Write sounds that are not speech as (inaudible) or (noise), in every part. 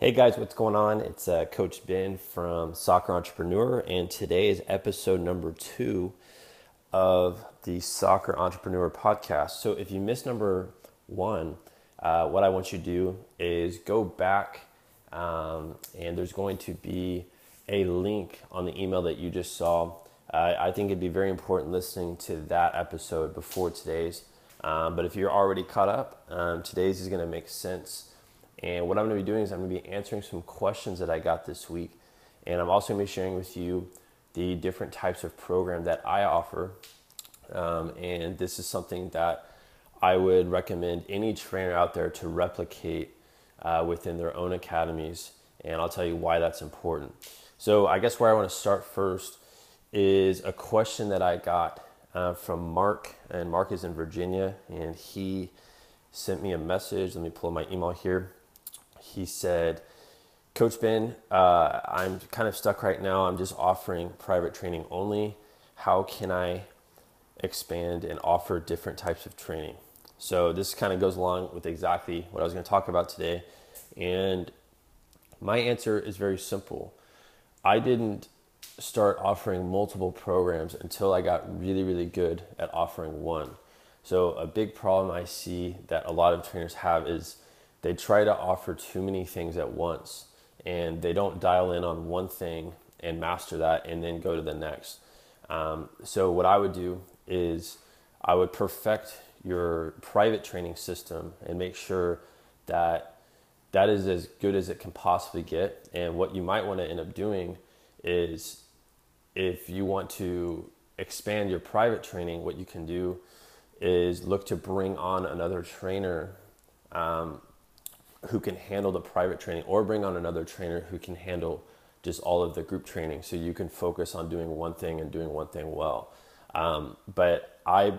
Hey guys, what's going on? It's uh, Coach Ben from Soccer Entrepreneur, and today is episode number two of the Soccer Entrepreneur podcast. So, if you missed number one, uh, what I want you to do is go back, um, and there's going to be a link on the email that you just saw. Uh, I think it'd be very important listening to that episode before today's. Um, but if you're already caught up, um, today's is going to make sense and what I'm going to be doing is I'm going to be answering some questions that I got this week. And I'm also going to be sharing with you the different types of program that I offer. Um, and this is something that I would recommend any trainer out there to replicate uh, within their own academies. And I'll tell you why that's important. So, I guess where I want to start first is a question that I got uh, from Mark. And Mark is in Virginia. And he sent me a message. Let me pull my email here he said, Coach Ben, uh, I'm kind of stuck right now. I'm just offering private training only. How can I expand and offer different types of training? So, this kind of goes along with exactly what I was going to talk about today. And my answer is very simple. I didn't start offering multiple programs until I got really, really good at offering one. So, a big problem I see that a lot of trainers have is they try to offer too many things at once and they don't dial in on one thing and master that and then go to the next. Um, so, what I would do is I would perfect your private training system and make sure that that is as good as it can possibly get. And what you might want to end up doing is if you want to expand your private training, what you can do is look to bring on another trainer um, who can handle the private training or bring on another trainer who can handle just all of the group training. So you can focus on doing one thing and doing one thing well. Um, but i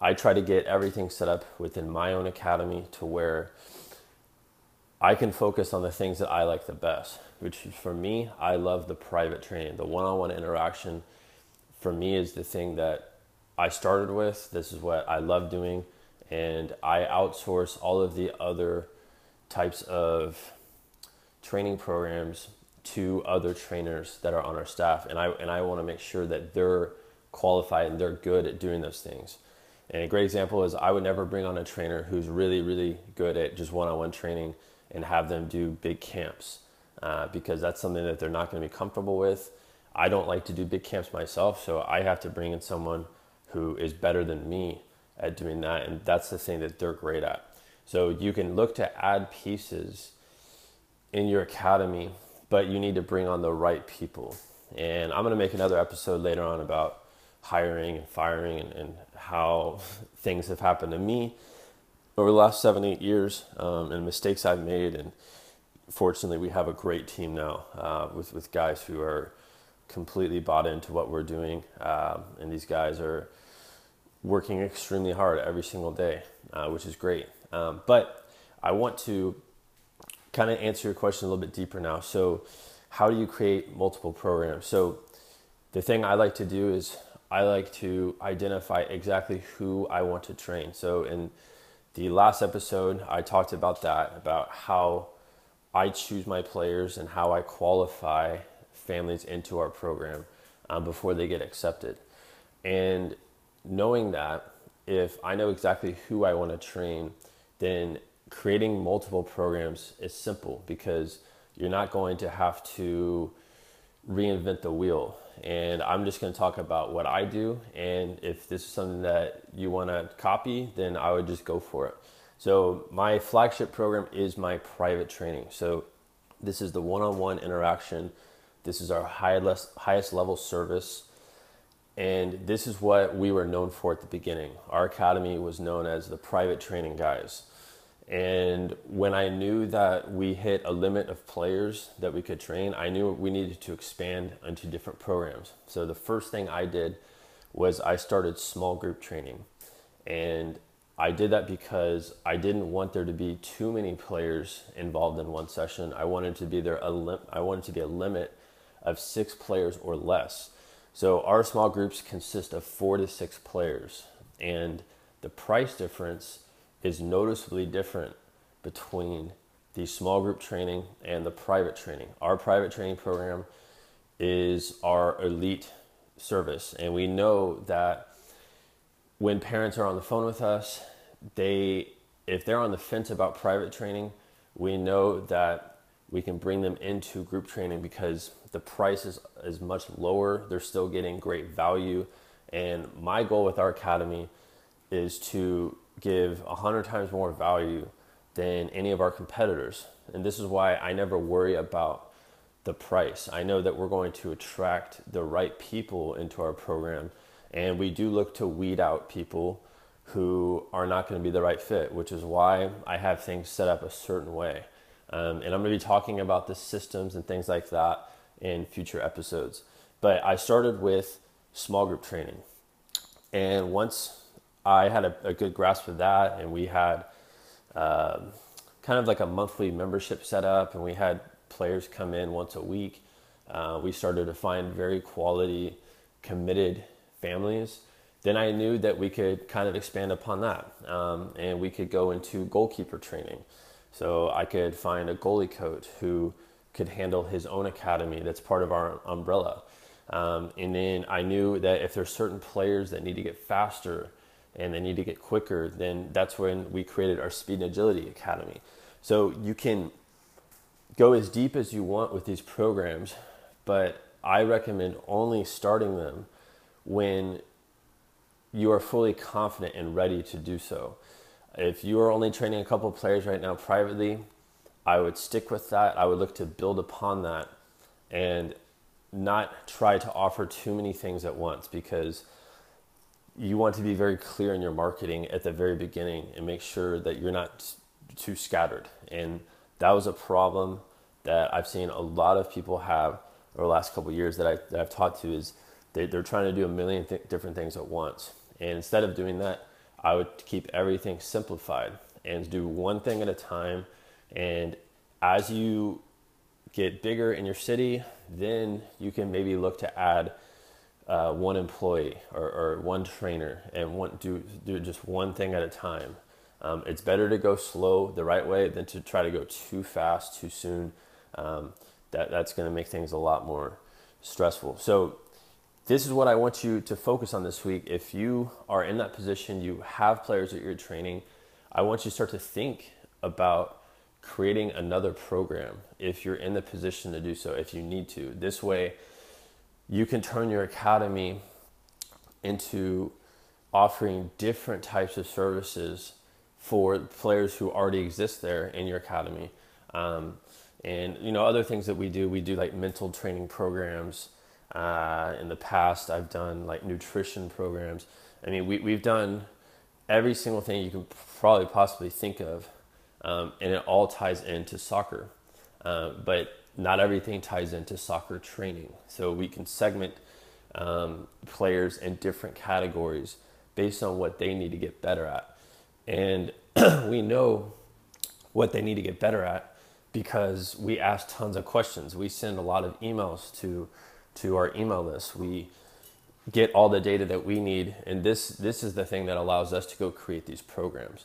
i try to get everything set up within my own academy to where i can focus on the things that i like the best which for me i love the private training. The one-on-one interaction for me is the thing that i started with. This is what i love doing. And i outsource all of the other types of training programs to other trainers that are on our staff and I and I want to make sure that they're qualified and they're good at doing those things. And a great example is I would never bring on a trainer who's really really good at just one-on-one training and have them do big camps uh, because that's something that they're not going to be comfortable with. I don't like to do big camps myself, so I have to bring in someone who is better than me at doing that, and that's the thing that they're great at. So you can look to add pieces in your academy, but you need to bring on the right people. And I'm going to make another episode later on about hiring and firing and, and how (laughs) things have happened to me over the last seven, eight years um, and mistakes I've made. And fortunately, we have a great team now uh, with, with guys who are completely bought into what we're doing. Um, and these guys are working extremely hard every single day, uh, which is great. Um, but I want to kind of answer your question a little bit deeper now. So, how do you create multiple programs? So, the thing I like to do is I like to identify exactly who I want to train. So, in the last episode, I talked about that, about how I choose my players and how I qualify families into our program um, before they get accepted. And knowing that, if I know exactly who I want to train, then creating multiple programs is simple because you're not going to have to reinvent the wheel. And I'm just going to talk about what I do. And if this is something that you want to copy, then I would just go for it. So, my flagship program is my private training. So, this is the one on one interaction. This is our highest, highest level service. And this is what we were known for at the beginning. Our academy was known as the private training guys. And when I knew that we hit a limit of players that we could train, I knew we needed to expand into different programs. So the first thing I did was I started small group training. And I did that because I didn't want there to be too many players involved in one session. I wanted to be there a lim- I wanted to be a limit of 6 players or less so our small groups consist of four to six players, and the price difference is noticeably different between the small group training and the private training. Our private training program is our elite service, and we know that when parents are on the phone with us, they if they're on the fence about private training, we know that we can bring them into group training because the price is, is much lower. They're still getting great value. And my goal with our academy is to give 100 times more value than any of our competitors. And this is why I never worry about the price. I know that we're going to attract the right people into our program. And we do look to weed out people who are not going to be the right fit, which is why I have things set up a certain way. Um, and I'm going to be talking about the systems and things like that in future episodes. But I started with small group training. And once I had a, a good grasp of that, and we had um, kind of like a monthly membership set up, and we had players come in once a week, uh, we started to find very quality, committed families. Then I knew that we could kind of expand upon that, um, and we could go into goalkeeper training. So I could find a goalie coach who could handle his own academy that's part of our umbrella. Um, and then I knew that if there's certain players that need to get faster and they need to get quicker, then that's when we created our Speed and Agility Academy. So you can go as deep as you want with these programs, but I recommend only starting them when you are fully confident and ready to do so. If you are only training a couple players right now privately, I would stick with that. I would look to build upon that and not try to offer too many things at once because you want to be very clear in your marketing at the very beginning and make sure that you're not too scattered. And that was a problem that I've seen a lot of people have over the last couple years that, I, that I've taught to is they, they're trying to do a million th- different things at once. And instead of doing that, I would keep everything simplified and do one thing at a time. And as you get bigger in your city, then you can maybe look to add uh, one employee or, or, one trainer and one, do, do just one thing at a time. Um, it's better to go slow the right way than to try to go too fast too soon. Um, that, that's going to make things a lot more stressful. So this is what I want you to focus on this week. If you are in that position, you have players that you're training, I want you to start to think about creating another program if you're in the position to do so, if you need to. This way, you can turn your academy into offering different types of services for players who already exist there in your academy. Um, and you know other things that we do, we do like mental training programs. Uh, in the past, I've done like nutrition programs. I mean, we, we've done every single thing you can probably possibly think of, um, and it all ties into soccer. Uh, but not everything ties into soccer training. So we can segment um, players in different categories based on what they need to get better at. And (clears throat) we know what they need to get better at because we ask tons of questions. We send a lot of emails to to our email list. We get all the data that we need, and this this is the thing that allows us to go create these programs.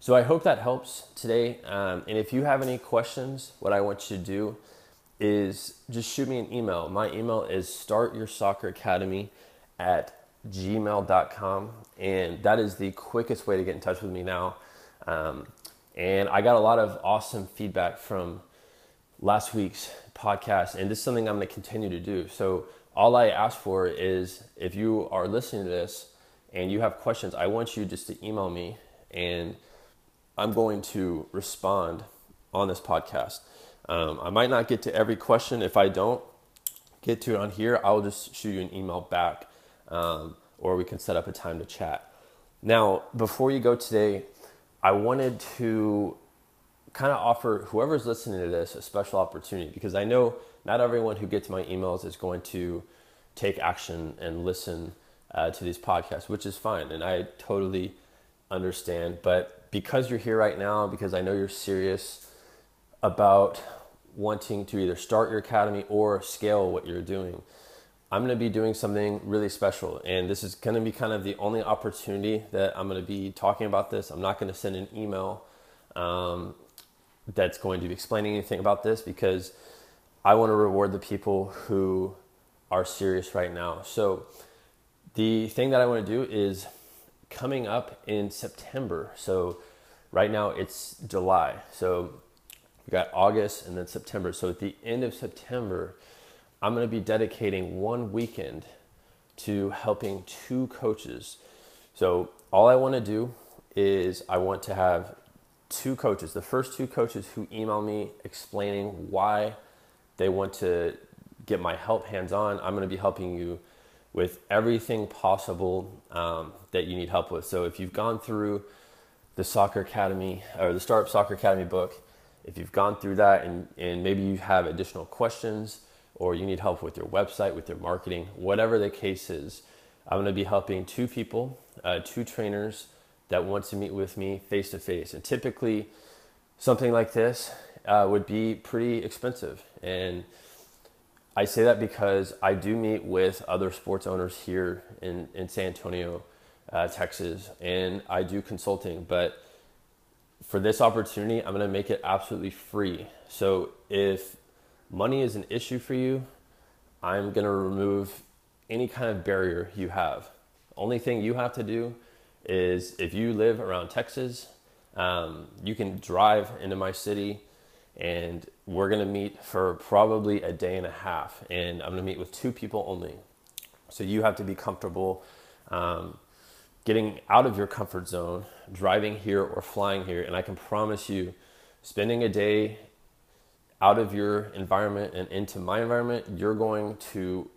So I hope that helps today. Um, and if you have any questions, what I want you to do is just shoot me an email. My email is startyoursocceracademy at gmail.com, and that is the quickest way to get in touch with me now. Um, and I got a lot of awesome feedback from last week's podcast, and this is something I'm going to continue to do. So, all I ask for is if you are listening to this and you have questions, I want you just to email me, and I'm going to respond on this podcast. Um, I might not get to every question. If I don't get to it on here, I'll just shoot you an email back, um, or we can set up a time to chat. Now, before you go today, I wanted to kind of offer whoever's listening to this a special opportunity because I know not everyone who gets my emails is going to take action and listen uh, to these podcasts, which is fine. And I totally understand. But because you're here right now, because I know you're serious about wanting to either start your academy or scale what you're doing, I'm going to be doing something really special. And this is going to be kind of the only opportunity that I'm going to be talking about this. I'm not going to send an email um, that's going to be explaining anything about this because I want to reward the people who are serious right now. So, the thing that I want to do is coming up in September. So, right now it's July. So, we got August and then September. So, at the end of September, I'm going to be dedicating one weekend to helping two coaches. So, all I want to do is I want to have two coaches, the first two coaches who email me explaining why they want to get my help hands on. I'm going to be helping you with everything possible um, that you need help with. So if you've gone through the Soccer Academy or the Start Your Soccer Academy book, if you've gone through that and, and maybe you have additional questions or you need help with your website, with your marketing, whatever the case is, I'm going to be helping two people, uh, two trainers that want to meet with me face to face. And typically, something like this uh, would be pretty expensive. And I say that because I do meet with other sports owners here in, in San Antonio, uh, Texas, and I do consulting. But for this opportunity, I'm going to make it absolutely free. So if money is an issue for you, I'm going to remove any kind of barrier you have. Only thing you have to do is if you live around Texas, um, you can drive into my city and we're going to meet for probably a day and a half and i'm going to meet with two people only. So you have to be comfortable um, getting out of your comfort zone driving here or flying here. And i can promise you spending a day out of your environment and into my environment you're going to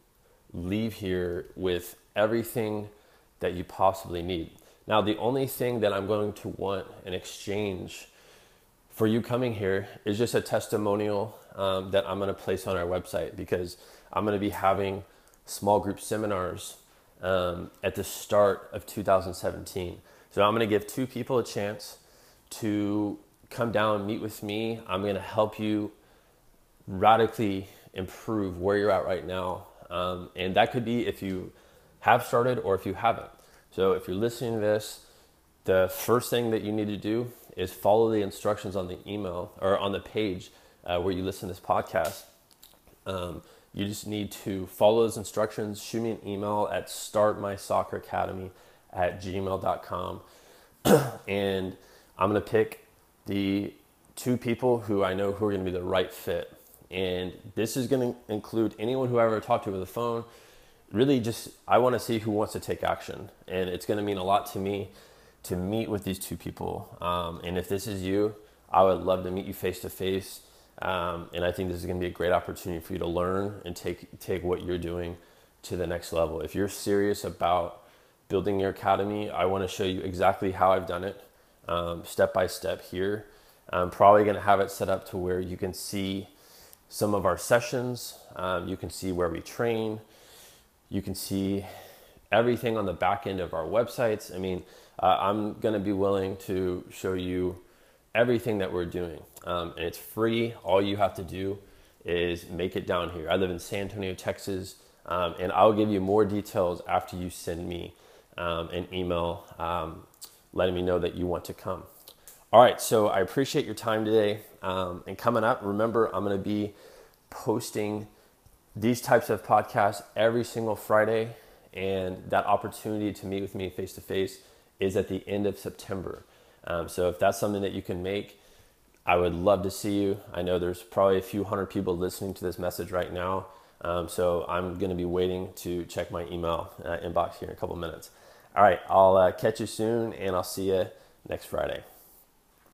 leave here with everything that you possibly need now the only thing that i'm going to want in exchange for you coming here is just a testimonial um, that I'm going to place on our website because I'm going to be having small group seminars um, at the start of 2017. So I'm going to give two people a chance to come down, and meet with me. I'm going to help you radically improve where you're at right now. Um, and that could be if you have started or if you haven't. So if you're listening to this, the first thing that you need to do is follow the instructions on the email or on the page uh, where you listen to this podcast. Um, you just need to follow those instructions. Shoot me an email at startmysocceracademy at gmail.com. (clears throat) and I'm going to pick the two people who I know who are going to be the right fit. And this is going to include anyone who I ever talked to over the phone. Really, just I want to see who wants to take action. And it's going to mean a lot to me to meet with these two people. Um, and if this is you, I would love to meet you face to face. And I think this is going to be a great opportunity for you to learn and take take what you're doing to the next level. If you're serious about building your academy, I want to show you exactly how I've done it, um, step by step here. I'm probably going to have it set up to where you can see some of our sessions. Um, you can see where we train. You can see everything on the back end of our websites. I mean, uh, I'm going to be willing to show you everything that we're doing. Um, and it's free. All you have to do is make it down here. I live in San Antonio, Texas, um, and I'll give you more details after you send me um, an email um, letting me know that you want to come. All right, so I appreciate your time today. Um, and coming up, remember, I'm going to be posting these types of podcasts every single Friday, and that opportunity to meet with me face to face is at the end of September. Um, so if that's something that you can make, I would love to see you. I know there's probably a few hundred people listening to this message right now. Um, so I'm going to be waiting to check my email uh, inbox here in a couple minutes. All right, I'll uh, catch you soon and I'll see you next Friday.